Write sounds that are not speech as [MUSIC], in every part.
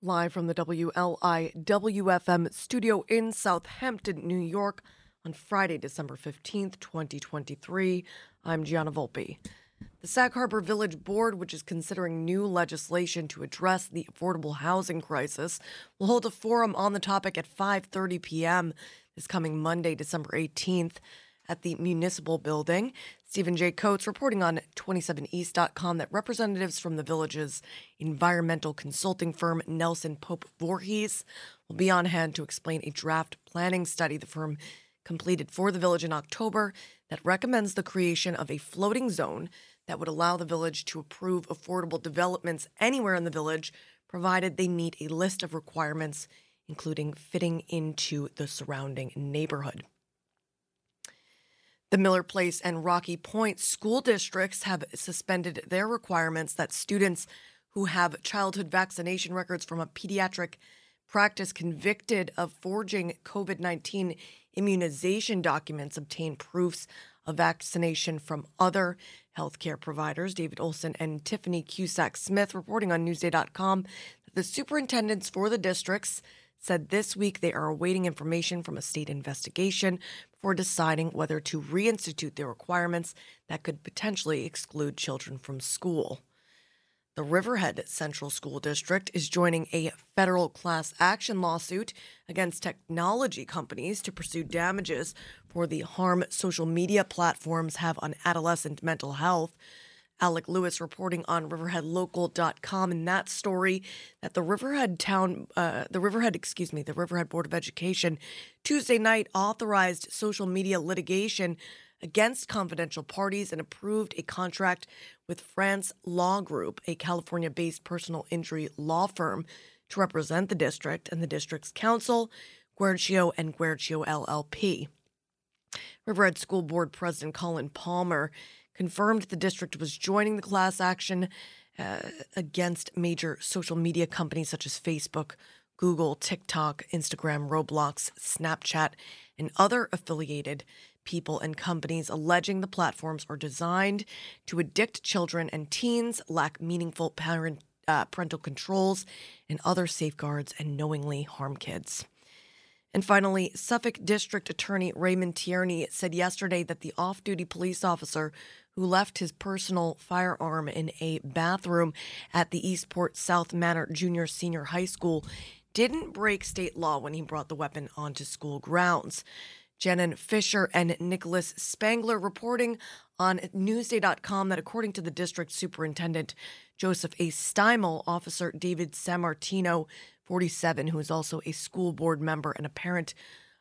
Live from the WLIWFM studio in Southampton, New York, on Friday, December 15th, 2023, I'm Gianna Volpe. The Sag Harbor Village Board, which is considering new legislation to address the affordable housing crisis, will hold a forum on the topic at 5:30 p.m. this coming Monday, December 18th at the Municipal Building. Stephen J. Kotz reporting on 27east.com that representatives from the village's environmental consulting firm Nelson Pope Voorhis will be on hand to explain a draft planning study the firm completed for the village in October that recommends the creation of a floating zone that would allow the village to approve affordable developments anywhere in the village, provided they meet a list of requirements, including fitting into the surrounding neighborhood. The Miller Place and Rocky Point school districts have suspended their requirements that students who have childhood vaccination records from a pediatric practice convicted of forging COVID 19 immunization documents obtain proofs of vaccination from other healthcare providers. David Olson and Tiffany Cusaac Smith reporting on Newsday.com that the superintendents for the districts said this week they are awaiting information from a state investigation before deciding whether to reinstitute the requirements that could potentially exclude children from school. The Riverhead Central School District is joining a federal class action lawsuit against technology companies to pursue damages for the harm social media platforms have on adolescent mental health. Alek Lewis reporting on riverheadlocal.com in that story that the Riverhead town uh, the Riverhead excuse me the Riverhead Board of Education Tuesday night authorized social media litigation against confidential parties and approved a contract with Frantz Law Group, a California-based personal injury law firm to represent the district and the district's council, Guercio and Guercio LLP. Riverhead School Board President Colin Palmer confirmed the district was joining the class action uh, against major social media companies such as Facebook, Google, TikTok, Instagram, Roblox, Snapchat, and other affiliated people and companies alleging the platforms are designed to addict children and teens, lack meaningful parent, uh, parental controls and other safeguards, and knowingly harm kids. And finally, Suffolk District Attorney Raymond Tierney said yesterday that the off duty police officer who left his personal firearm in a bathroom at the Eastport South Manor Junior Senior High School didn't break state law when he brought the weapon onto school grounds. Jennen Fisher and Nicholas Spangler reporting on Newsday.com that according to the district superintendent Joseph A. Steimel, Officer David Sammartino, 47, who is also a school board member and a parent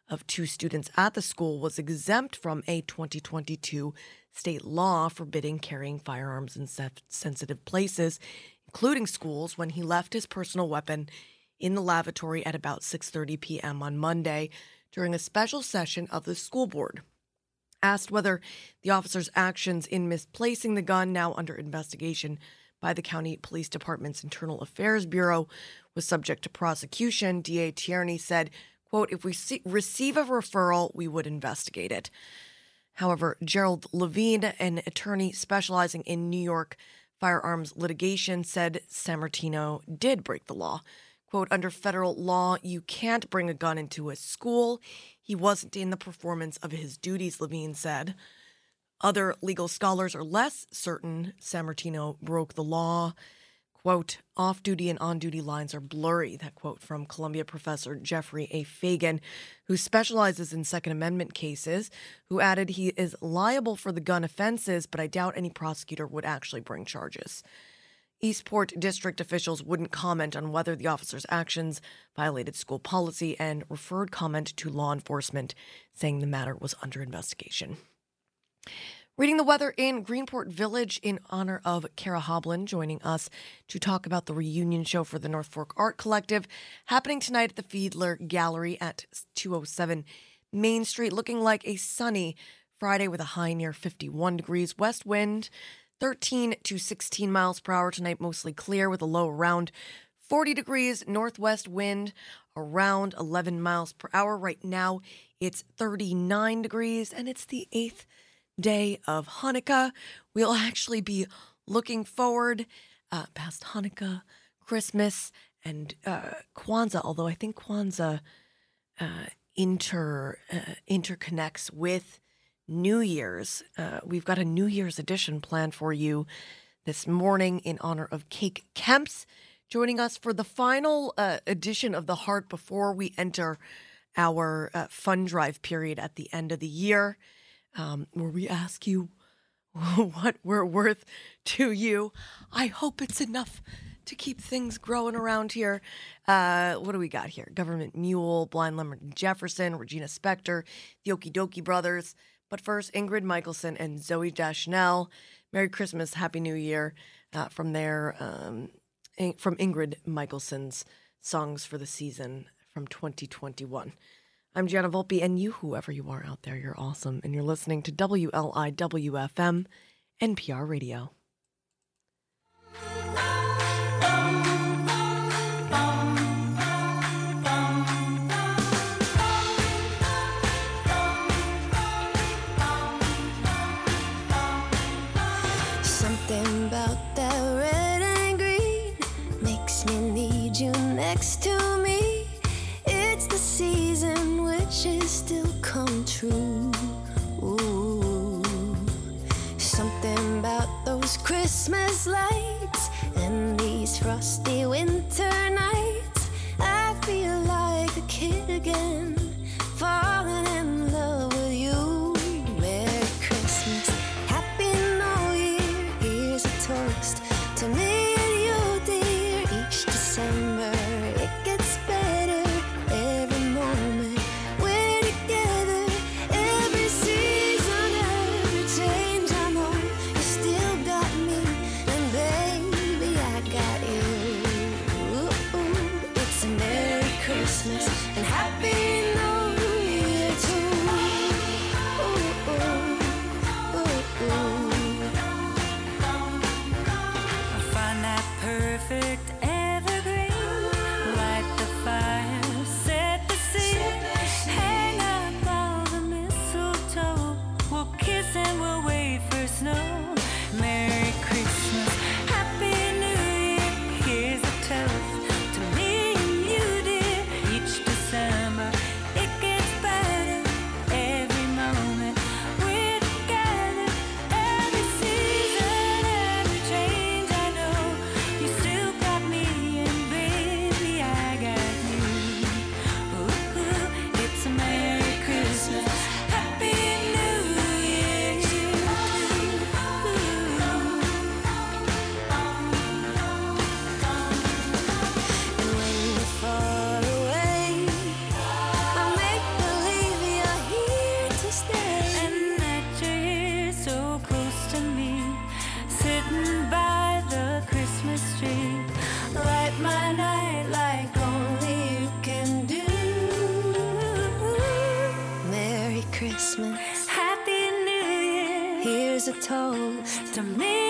of two students at the school, was exempt from a 2022 state law forbidding carrying firearms in sensitive places, including schools, when he left his personal weapon in the lavatory at about 6:30 p.m. on Monday during a special session of the school board. Asked whether the officer's actions in misplacing the gun, now under investigation by the county police department's internal affairs bureau, was subject to prosecution, DA Tierney said, quote, if we see, receive a referral, we would investigate it. However, Gerald Levine, an attorney specializing in New York firearms litigation, said Sammartino did break the law. Quote, under federal law, you can't bring a gun into a school. He wasn't in the performance of his duties, Levine said. Other legal scholars are less certain Sammartino broke the law quote, off duty and on duty lines are blurry. That quote from Columbia professor Jeffrey A. Fagan, who specializes in Second Amendment cases, who added he is liable for the gun offenses, but I doubt any prosecutor would actually bring charges. Eastport district officials wouldn't comment on whether the officer's actions violated school policy and referred comment to law enforcement, saying the matter was under investigation. Reading the weather in Greenport Village in honor of Kara Hoblin joining us to talk about the reunion show for the North Fork Art Collective happening tonight at the Fiedler Gallery at 207 Main Street, looking like a sunny Friday with a high near 51 degrees. West wind 13 to 16 miles per hour tonight, mostly clear with a low around 40 degrees. Northwest wind around 11 miles per hour. Right now it's 39 degrees and it's the 8th day of Hanukkah. We'll actually be looking forward uh, past Hanukkah, Christmas, and uh, Kwanzaa, although I think Kwanzaa uh, inter uh, interconnects with New Year's. Uh, we've got a New Year's edition planned for you this morning in honor of Cake Kemps joining us for the final uh, edition of The Heart before we enter our fund drive period at the end of the year, um, where we ask you [LAUGHS] what we're worth to you. I hope it's enough to keep things growing around here. Uh, what do we got here? Government Mule, Blind Lemon Jefferson, Regina Spektor, the Okee Dokee Brothers. But first, Ingrid Michaelson and Zooey Deschanel. Merry Christmas, Happy New Year uh, from their um, from Ingrid Michaelson's songs for the season from 2021. I'm Gianna Volpe, and you, whoever you are out there, you're awesome, and you're listening to WLIWFM, NPR Radio. Christmas lights and these frosty winter to me.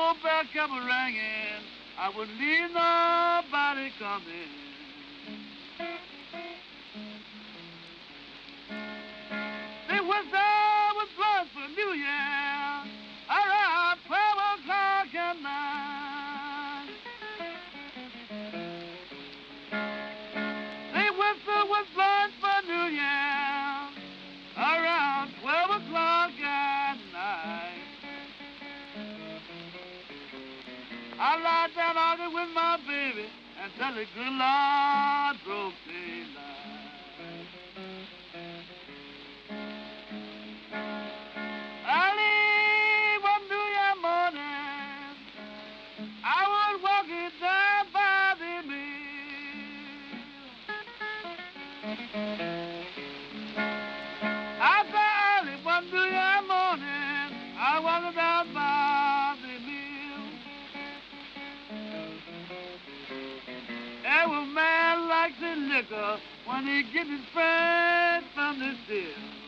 Old doorbell kept ringing. I wouldn't leave nobody coming. With my baby until the good Lord broke liquor when he gets his friend from the still.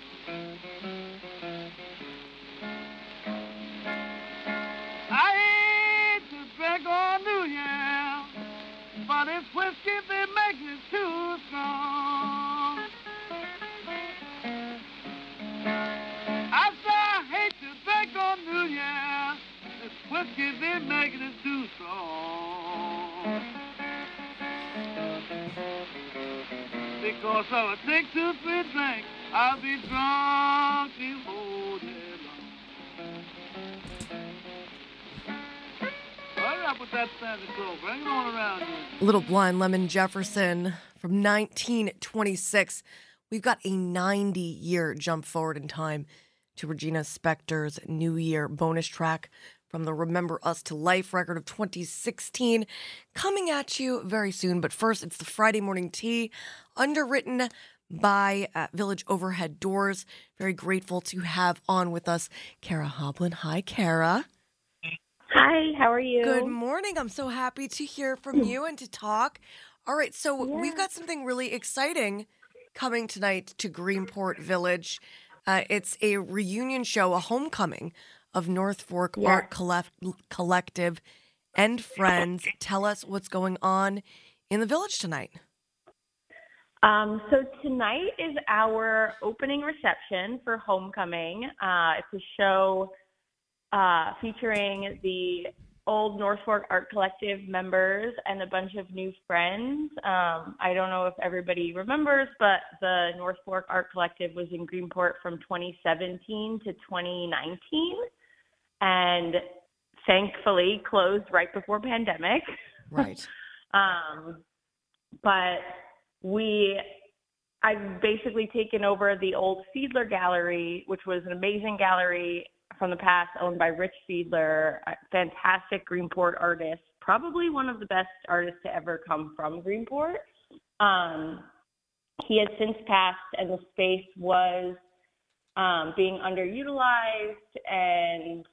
Because if I take two, three drinks, I'll be drunk whole day long. With that Santa Claus. Bring it on around here. Little Blind Lemon Jefferson from 1926. We've got a 90 year jump forward in time to Regina Spektor's New Year bonus track from the Remember Us to Life record of 2016 coming at you very soon. But first, it's the Friday morning tea underwritten by uh, Village Overhead Doors. Very grateful to have on with us Kara Hoblin. Hi, Kara. Hi, how are you? Good morning. I'm so happy to hear from you and to talk. All right, so we've got something really exciting coming tonight to Greenport Village. Uh, it's a reunion show, a homecoming of North Fork Yeah. Art Collect- Collective and friends. Tell us what's going on in the village tonight. Um, so tonight is our opening reception for Homecoming. Uh, it's a show uh, featuring the old North Fork Art Collective members and a bunch of new friends. Um, I don't know if everybody remembers, but the North Fork Art Collective was in Greenport from 2017 to 2019, and thankfully closed right before pandemic. Right. [LAUGHS] Um, but we, I've basically taken over the old Fiedler Gallery, which was an amazing gallery from the past owned by Rich Fiedler, a fantastic Greenport artist, probably one of the best artists to ever come from Greenport. Um, he has since passed, and the space was um, being underutilized, and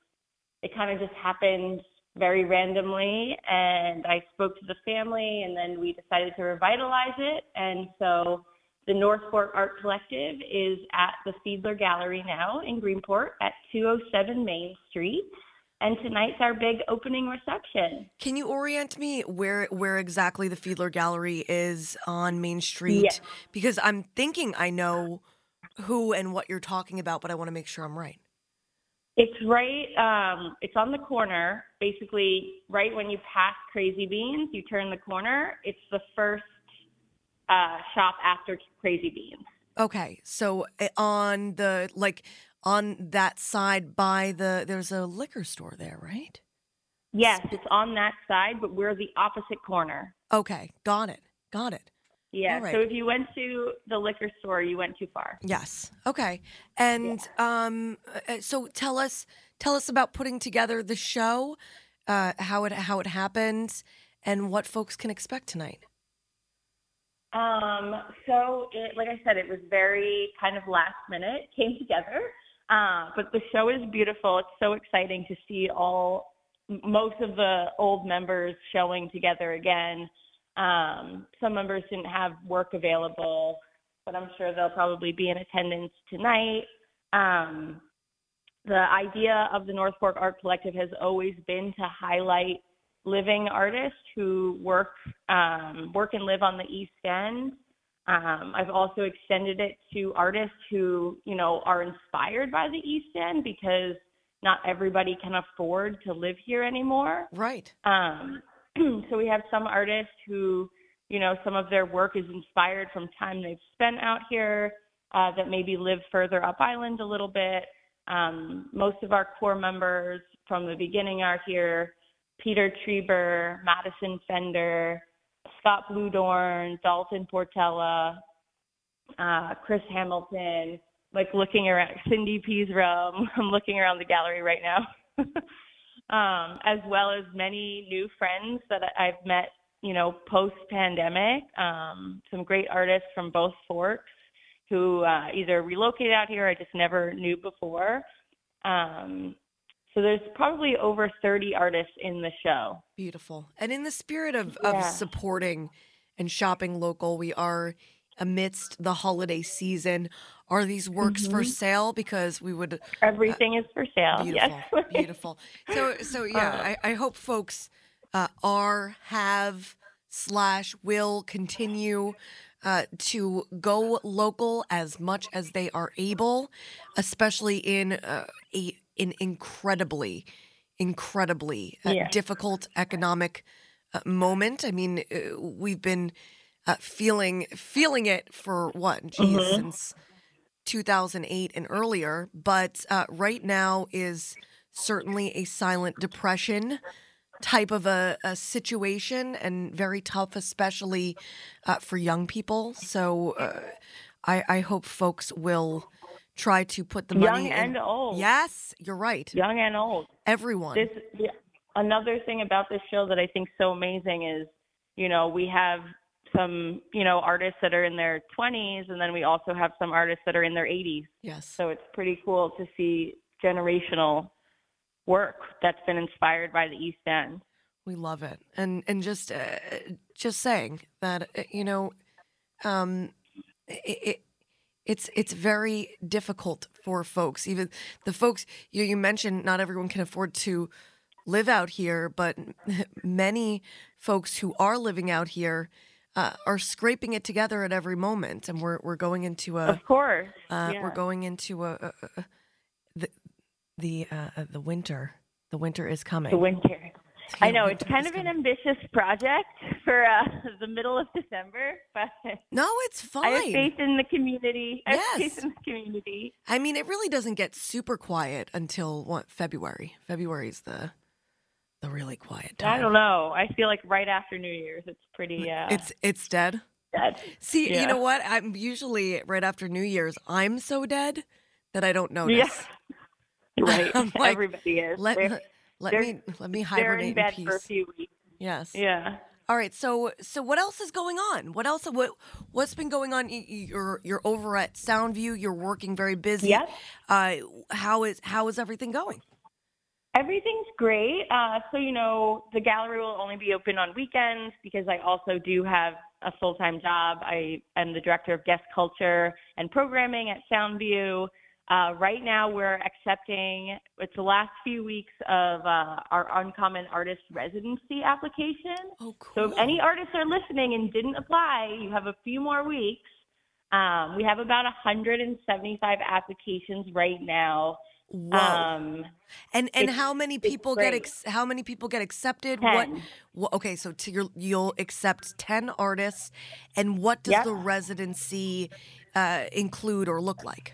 it kind of just happened very randomly. And I spoke to the family, and then we decided to revitalize it. And so the North Fork Art Collective is at the Fiedler Gallery now in Greenport at 207 Main Street. And tonight's our big opening reception. Can you orient me where where exactly the Fiedler Gallery is on Main Street? Yes. Because I'm thinking I know who and what you're talking about, but I want to make sure I'm right. It's right. Um, it's on the corner. Basically, right when you pass Crazy Beans, you turn the corner. It's the first uh, shop after Crazy Beans. Okay, so uh, on the like on that side by the there's a liquor store there, right? Yes, it's on that side, but we're the opposite corner. Okay, got it, got it. Yeah. Right. So if you went to the liquor store, you went too far. Yes. Okay. And um, uh, so tell us tell us about putting together the show, uh, how it how it happened, and what folks can expect tonight. Um, so it, like I said, it was very kind of last minute, came together. Uh, but the show is beautiful. It's so exciting to see all most of the old members showing together again. Um, some members didn't have work available, but I'm sure they'll probably be in attendance tonight. Um, the idea of the North Fork Art Collective has always been to highlight living artists who work um, work and live on the East End. Um, I've also extended it to artists who you know are inspired by the East End because not everybody can afford to live here anymore. Right. Um, [CLEARS THROAT] so we have some artists who, you know, some of their work is inspired from time they've spent out here uh, that maybe live further up island a little bit. Um, most of our core members from the beginning are here. Peter Trieber, Madison Fender, Scott Bluedorn, Dalton Portella, uh, Chris Hamilton, like looking around Cindy room. [LAUGHS] I'm looking around the gallery right now. [LAUGHS] um, as well as many new friends that I've met, you know, post pandemic. Um, some great artists from both forks who uh, either relocated out here I just never knew before. Um, so there's probably over 30 artists in the show. Beautiful. And in the spirit of, Yeah. of supporting and shopping local, we are amidst the holiday season. Are these works for Mhm. sale? Because we would Everything is for sale. beautiful, Yes. [LAUGHS] beautiful. So, so yeah, Uh. I, I hope folks uh, are, have, slash, will continue uh, to go local as much as they are able, especially in uh, a an incredibly, incredibly uh, Yeah. difficult economic uh, moment. I mean, uh, we've been uh, feeling feeling it for what, geez, Mhm. since 2008 and earlier. But uh, right now is certainly a silent depression type of a, a situation and very tough, especially uh, for young people. So uh, I, I hope folks will try to put the money Young in- and old. Yes, you're right. Young and old. Everyone. this yeah, another thing about this show that I think is so amazing is, you know, we have some, you know, artists that are in their 20s and then we also have some artists that are in their 80s. yes. So it's pretty cool to see generational work that's been inspired by the East End. We love it, and and just uh, just saying that uh, you know, um, it, it it's it's very difficult for folks. Even the folks you you mentioned, not everyone can afford to live out here, but [LAUGHS] many folks who are living out here uh, are scraping it together at every moment, and we're we're going into a Of course. uh, yeah. we're going into a, a, a the the uh, the winter. The winter is coming. the winter. The I know it's kind of an ambitious project for uh, [LAUGHS] the middle of December, [LAUGHS] but No, it's fine. I have faith in the community. I have Yes. faith in the community. I mean, it really doesn't get super quiet until what February. February is the the really quiet time. I don't know. I feel like right after New Year's, it's pretty. Uh, It's it's dead. dead. See, you know what? I'm usually right after New Year's. I'm so dead that I don't notice. Yeah. [LAUGHS] Right. [LAUGHS] Like, Everybody is. Let they're, let, let me let me hibernate in bed peace. for a few weeks. Yes. Yeah. All right. So so what else is going on? What else? What what's been going on? You're you're over at Soundview. You're working very busy. Yep. Uh, how is how is everything going? Everything's great. Uh, so, you know, the gallery will only be open on weekends because I also do have a full time job. I am the director of guest culture and programming at Soundview. Uh, right now, we're accepting, it's the last few weeks of uh, our Uncommon Artist Residency application. Oh, cool. So if any artists are listening and didn't apply, you have a few more weeks. Um, we have about 175 applications right now. Whoa. Um, and and how many people get ex- how many people get accepted? 10. What, what? Okay, so to your, you'll accept ten artists, and what does Yep. the residency uh, include or look like?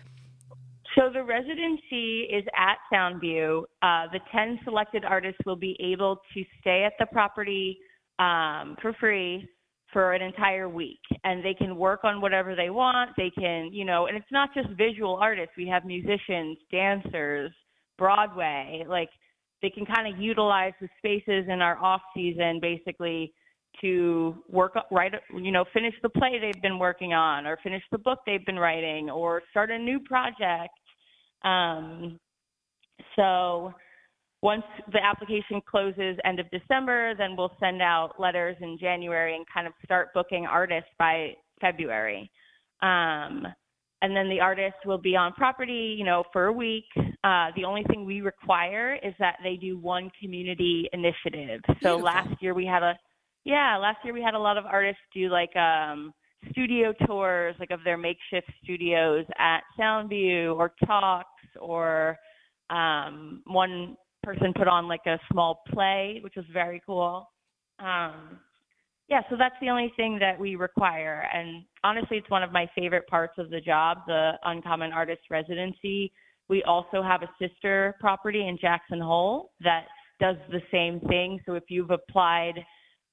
So the residency is at Soundview. Uh, the 10 selected artists will be able to stay at the property um, for free for an entire week. And they can work on whatever they want. They can, you know, and it's not just visual artists. We have musicians, dancers, Broadway. Like they can kind of utilize the spaces in our off season basically to work right you know finish the play they've been working on or finish the book they've been writing or start a new project um, so once the application closes end of December, then we'll send out letters in January and kind of start booking artists by February. Um, and then the artists will be on property, you know, for a week. Uh, the only thing we require is that they do one community initiative. So Beautiful. last year we had a, yeah, last year we had a lot of artists do like um, studio tours, like of their makeshift studios at Soundview or talks, or um, one person put on like a small play, which was very cool. Um, yeah, so that's the only thing that we require. And honestly, it's one of my favorite parts of the job, the Uncommon Artist Residency. We also have a sister property in Jackson Hole that does the same thing. So if you've applied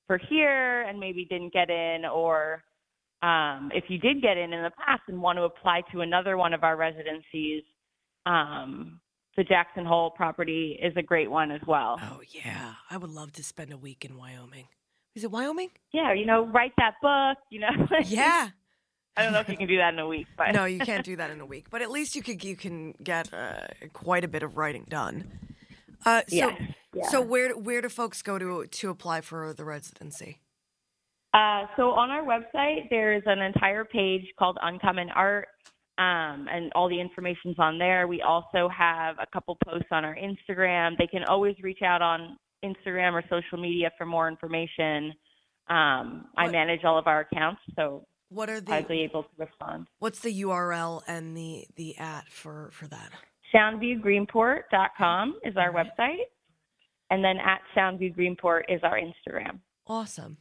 for here and maybe didn't get in, or um, if you did get in in the past and want to apply to another one of our residencies, um, the Jackson Hole property is a great one as well. Oh yeah, I would love to spend a week in Wyoming. Is it Wyoming? Yeah, you know, write that book, you know. [LAUGHS] Yeah. I don't know if you can do that in a week, but [LAUGHS] no, you can't do that in a week, but at least you could you can get uh, quite a bit of writing done. Uh, so Yes, yeah. so where where do folks go to to apply for the residency? Uh, so on our website, there's an entire page called Uncommon Art, um, and all the information's on there. We also have a couple posts on our Instagram. They can always reach out on Instagram or social media for more information. Um, I manage all of our accounts, so What are the be able to respond. what's the URL and the the at for for that? SoundviewGreenport.com is our website, and then at SoundviewGreenport is our Instagram. Awesome.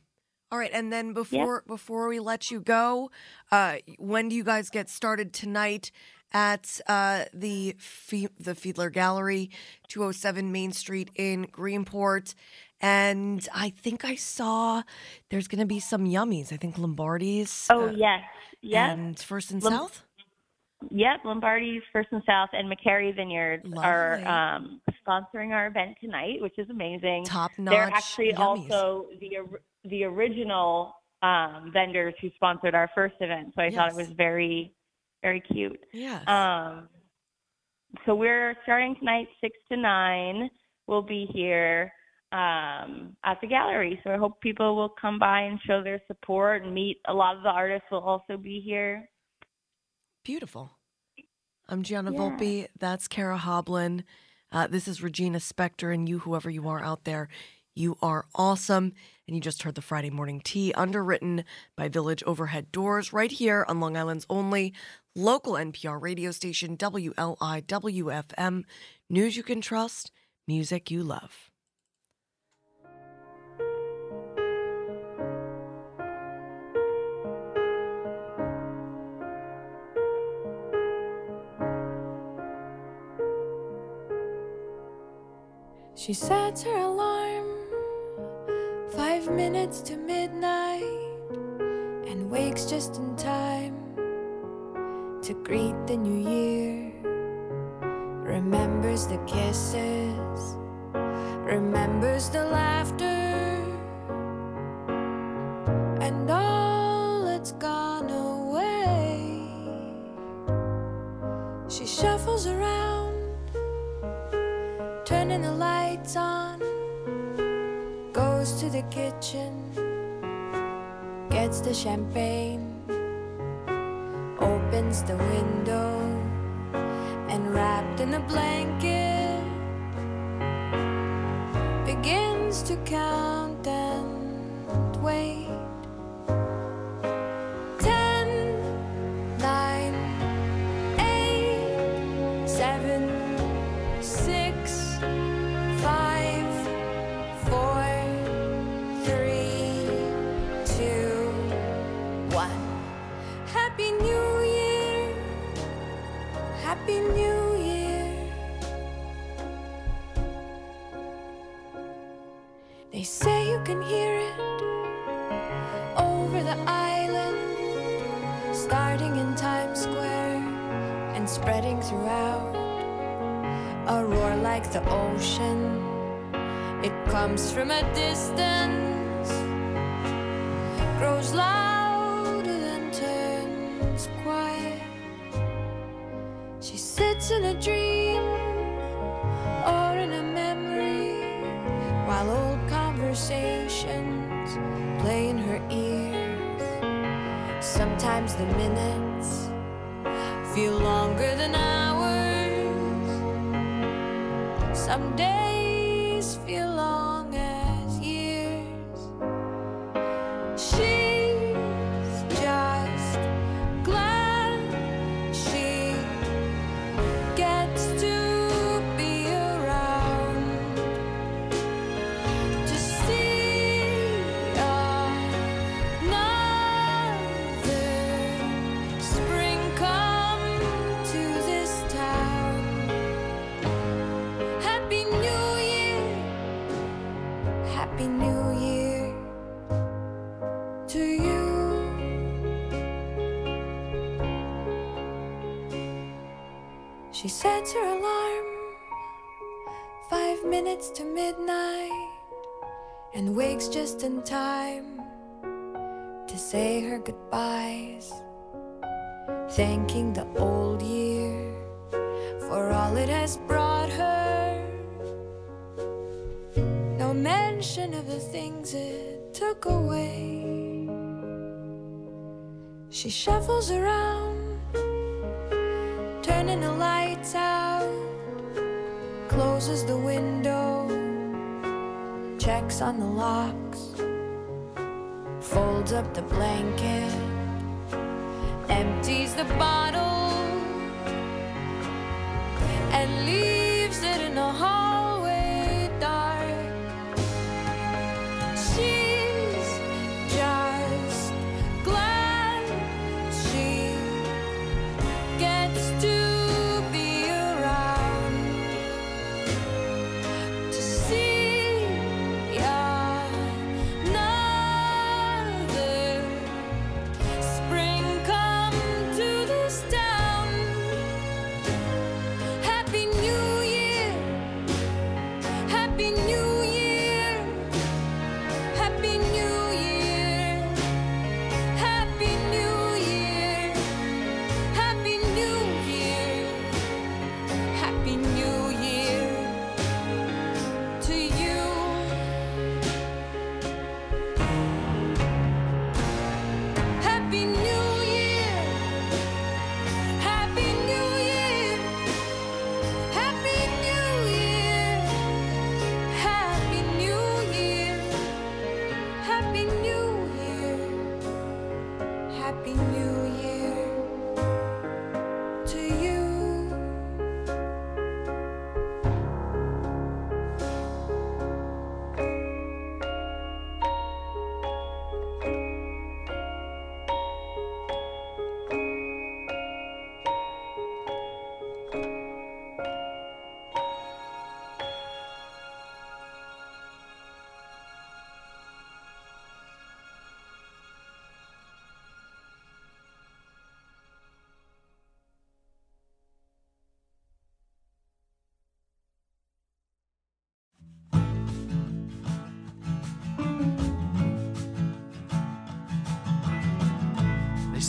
All right, and then before before we let you go, uh, when do you guys get started tonight at uh, the Fe- the Fiedler Gallery, two hundred seven Main Street in Greenport? And I think I saw there's going to be some yummies. I think Lombardi's. Oh uh, yes, yep. And First and Lom- South. Yep, Lombardi's First and South and McCary Vineyards are um, sponsoring our event tonight, which is amazing. Top notch. They're actually yummies. also the the original um, vendors who sponsored our first event, so I thought it was very very cute. Yeah. Um, so we're starting tonight, six to nine. We'll be here um, at the gallery. So I hope people will come by and show their support and meet. A lot of the artists will also be here. Beautiful. I'm Gianna Yeah. Volpe. That's Kara Hoblin. Uh, this is Regina Spektor, and you, whoever you are out there, you are awesome. And you just heard the Friday Morning Tea, underwritten by Village Overhead Doors, right here on Long Island's only local NPR radio station, WLIWFM. News you can trust, music you love. She sets her alarm five minutes to midnight and wakes just in time to greet the new year. Remembers the kisses, remembers the champagne, opens the window, and wrapped in a blanket, and spreading throughout. A roar like the ocean, it comes from a distance, grows louder then turns quiet. She sits in a dream or in a memory while old conversations play in her ears. Sometimes the minutes feel longer than hours. Some just in time to say her goodbyes, thanking the old year for all it has brought her. No mention of the things it took away. She shuffles around, turning the lights out, closes the window, checks on the locks, folds up the blanket, empties the bottle, and leaves it in the hallway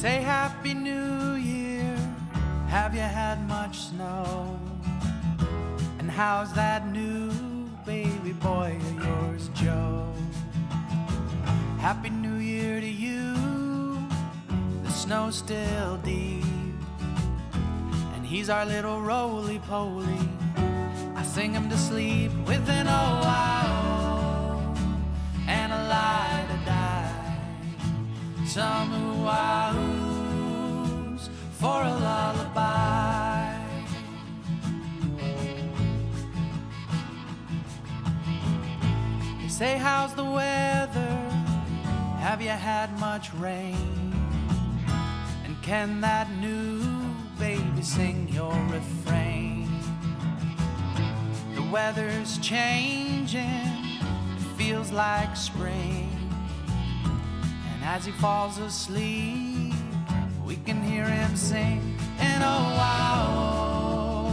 say Happy New Year. Have you had much snow? And how's that new baby boy of yours, Joe? Happy New Year to you. The snow's still deep. And he's our little roly poly. I sing him to sleep with an O-I-O summer wahoos for a lullaby. They say, How's the weather? Have you had much rain? And can that new baby sing your refrain? The weather's changing, it feels like spring. As he falls asleep, we can hear him sing. And oh, wow,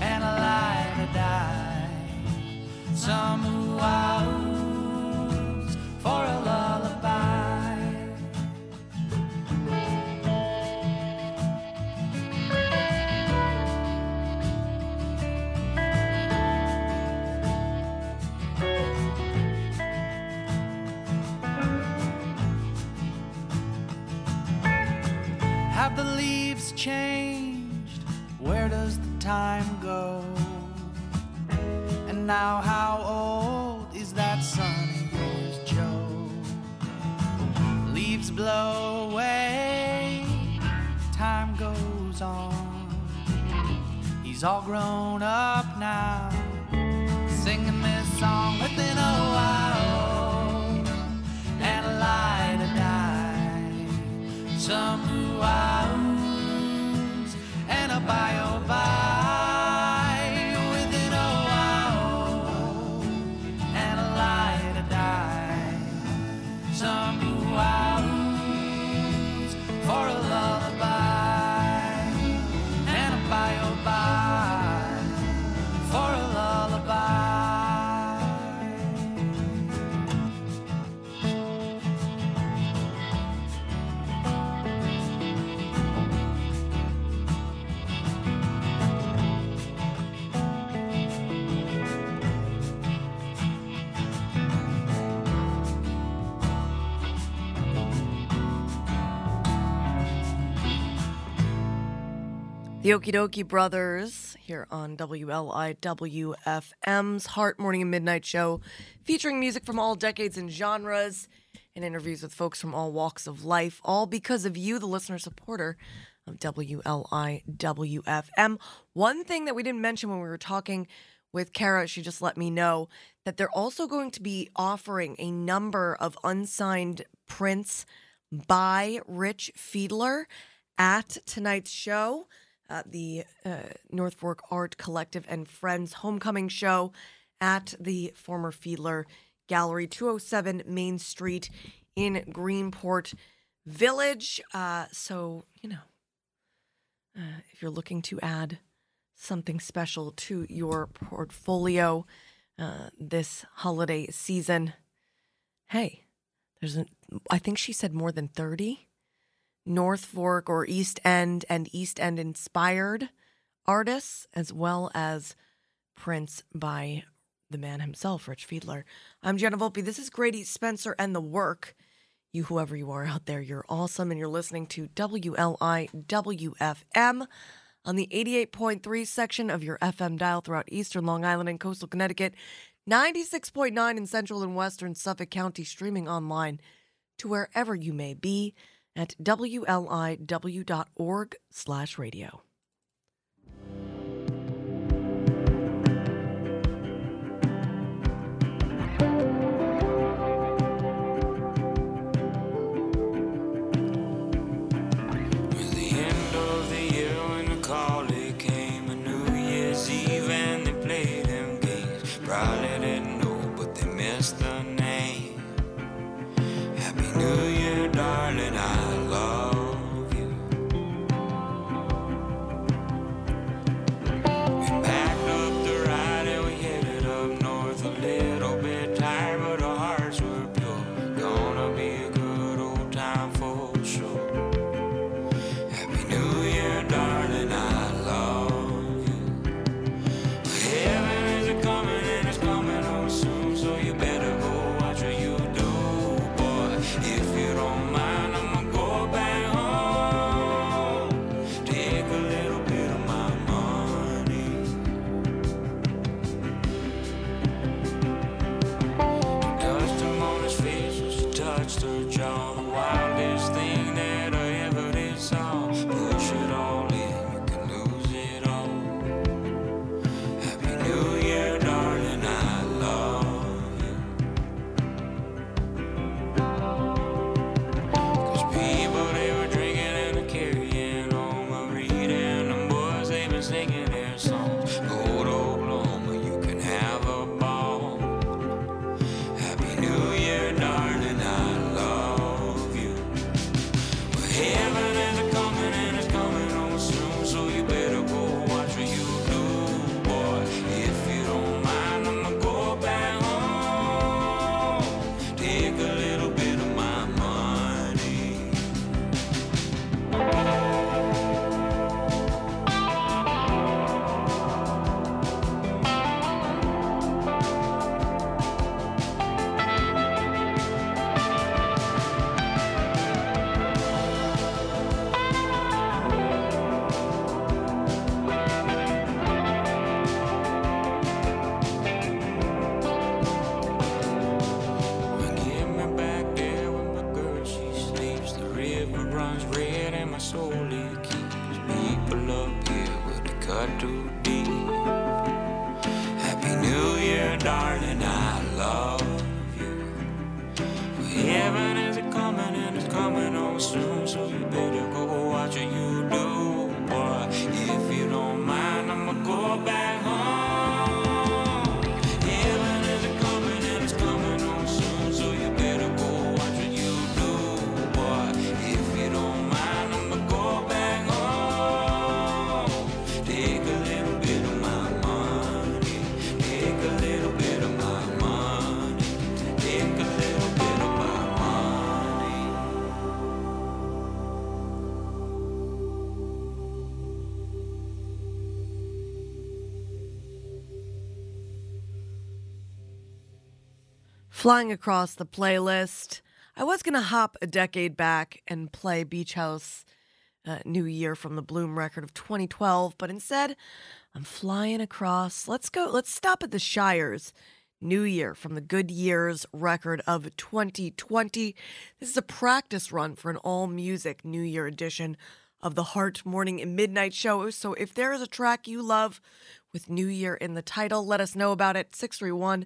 and a light to die. Some wows changed? Where does the time go? And now, how old is that son of yours, Joe? Leaves blow away, time goes on. He's all grown up now, singing this song within a while, and a light to die some wows The Okee Dokee Brothers here on WLIWFM's Heart Morning and Midnight Show, featuring music from all decades and genres and interviews with folks from all walks of life, all because of you, the listener supporter of WLIWFM. One thing that we didn't mention when we were talking with Kara, she just let me know that they're also going to be offering a number of unsigned prints by Rich Fiedler at tonight's show uh, the uh, North Fork Art Collective and Friends Homecoming Show at the former Fiedler Gallery, 207 Main Street in Greenport Village. Uh, so, you know, uh, if you're looking to add something special to your portfolio uh, this holiday season, hey, there's an, I think she said more than 30 North Fork or East End and East End inspired artists, as well as prints by the man himself, Rich Fiedler. I'm Gianna Volpe. This is Grady Spencer and the work. You, whoever you are out there, you're awesome, and you're listening to WLIWFM on the 88.3 section of your FM dial throughout eastern Long Island and coastal Connecticut, 96.9 in central and western Suffolk County, streaming online to wherever you may be at wliw.org slash radio. Flying across the playlist, I was going to hop a decade back and play Beach House uh, New Year from the Bloom record of 2012, but instead, I'm flying across. Let's go, let's stop at the Shires. New Year from the Good Years record of 2020. This is a practice run for an all music New Year edition of the Heart Morning and Midnight Show. So if there is a track you love with New Year in the title, let us know about it. 631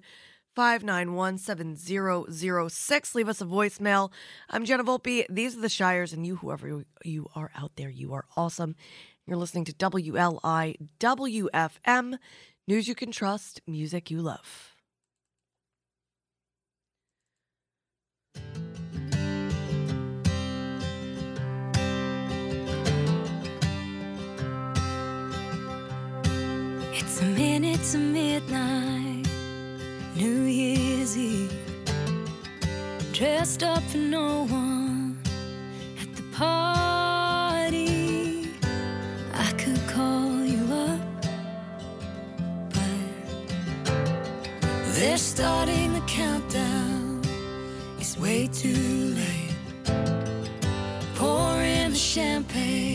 591 7006. Leave us a voicemail. I'm Gianna Volpe. These are the Shires, and you, whoever you are out there, you are awesome. You're listening to WLI WFM. News you can trust, music you love. It's a minute to midnight, New Year's Eve. Dressed up for no one at the party. I could call you up, but they're starting the countdown. It's way too late. Pouring the champagne.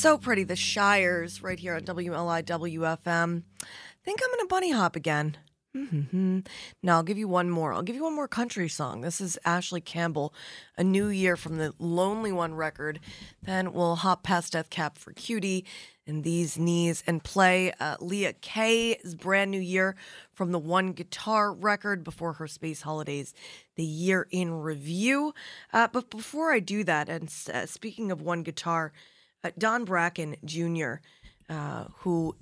So pretty. The Shires right here on WLIWFM. Think I'm to bunny hop again. Mm-hmm. Now I'll give you one more. I'll give you one more country song. This is Ashley Campbell, "A New Year" from the Lonely One record. Then we'll hop past Death Cab for Cutie and These Knees and play uh, Leah Kay's "Brand New Year" from the One Guitar record before her Space Holidays, the year in review. Uh, but before I do that, and uh, speaking of One Guitar, uh, Don Bracken Jr., uh, who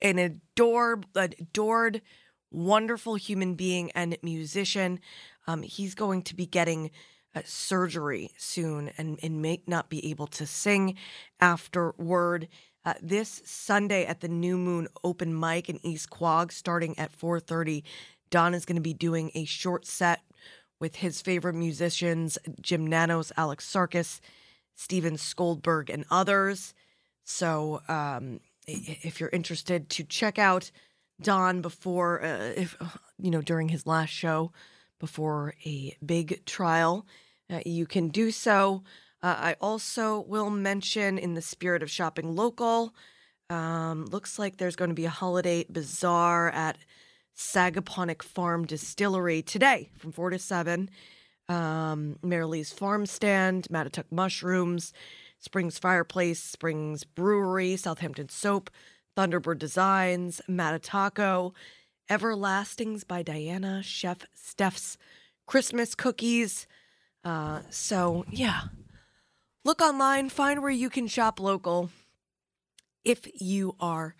an adored, adored, wonderful human being and musician. Um, he's going to be getting uh, surgery soon and, and may not be able to sing afterward. Uh, this Sunday at the New Moon Open Mic in East Quogue, starting at 4:30, Don is going to be doing a short set with his favorite musicians, Jim Nanos, Alex Sarkis, Steven Skoldberg, and others. So, um, if you're interested to check out Don before, uh, if you know, during his last show before a big trial, uh, you can do so. Uh, I also will mention, in the spirit of shopping local, um, looks like there's going to be a holiday bazaar at Sagaponack Farm Distillery today from 4 to 7. Um, Marilee's Farm Stand, Mattituck Mushrooms, Springs Fireplace, Springs Brewery, Southampton Soap, Thunderbird Designs, Matataco, Everlastings by Diana, Chef Steph's Christmas Cookies. Uh, so, yeah. Look online, find where you can shop local if you are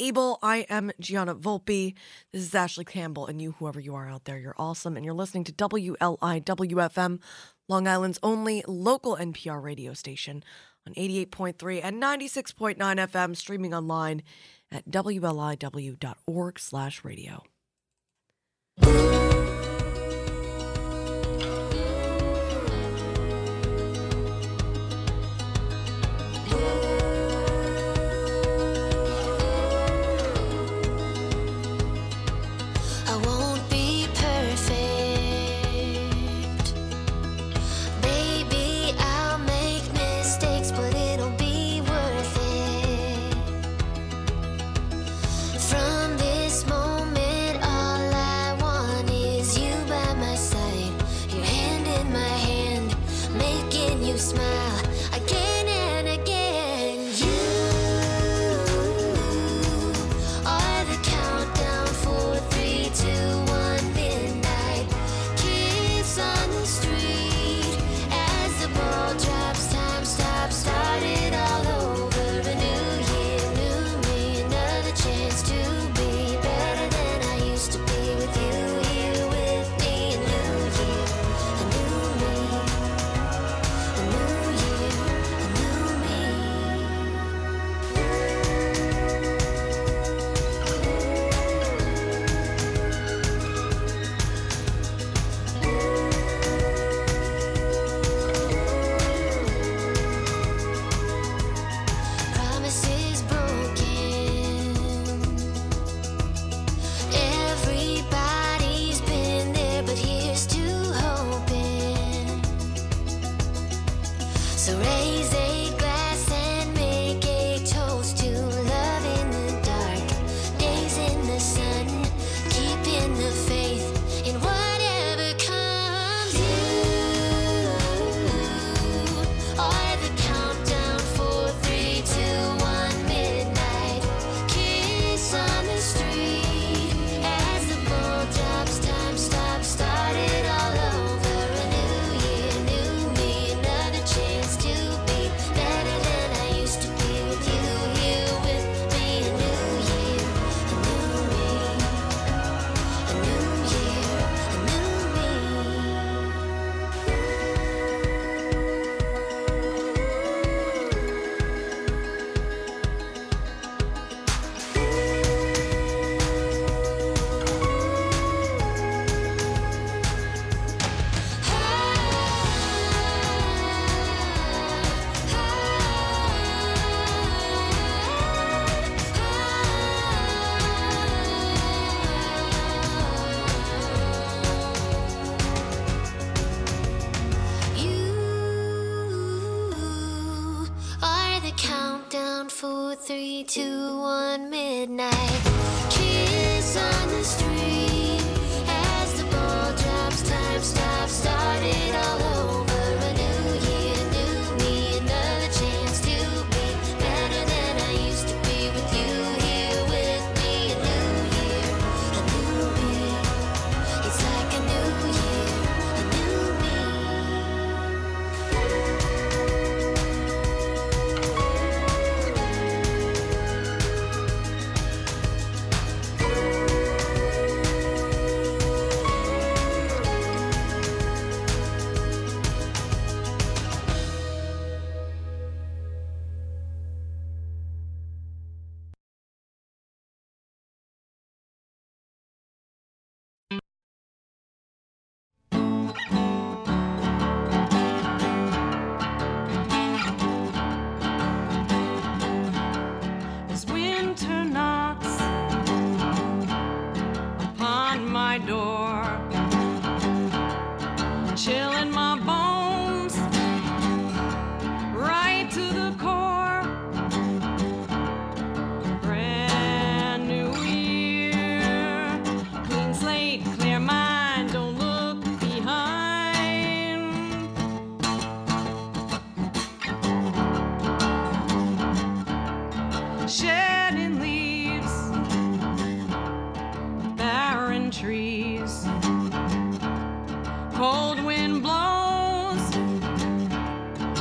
able. I am Gianna Volpe. This is Ashley Campbell, and you, whoever you are out there, you're awesome. And you're listening to WLIWFM, Long Island's only local NPR radio station on 88.3 and 96.9 FM, streaming online at WLIW.org slash radio.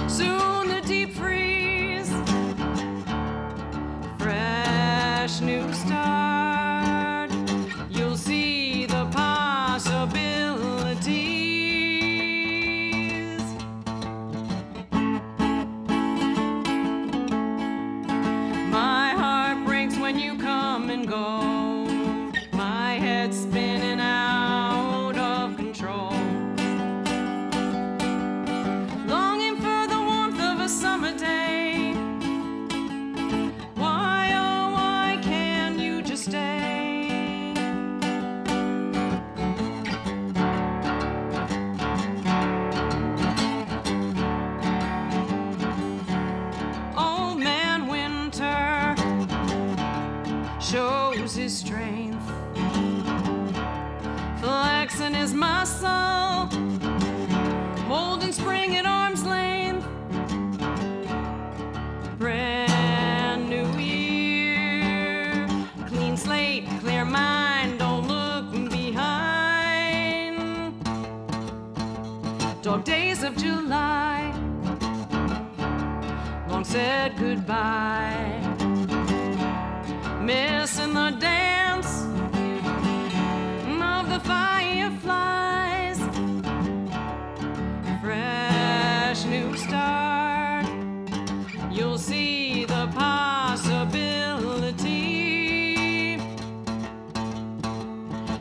soon the deep freeze. Fresh new start.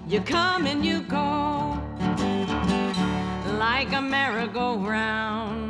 You come and you go like a merry-go-round.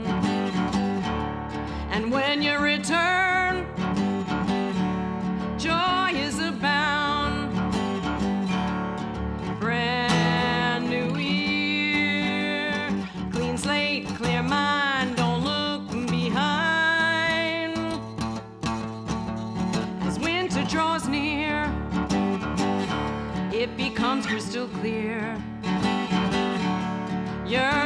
Yeah.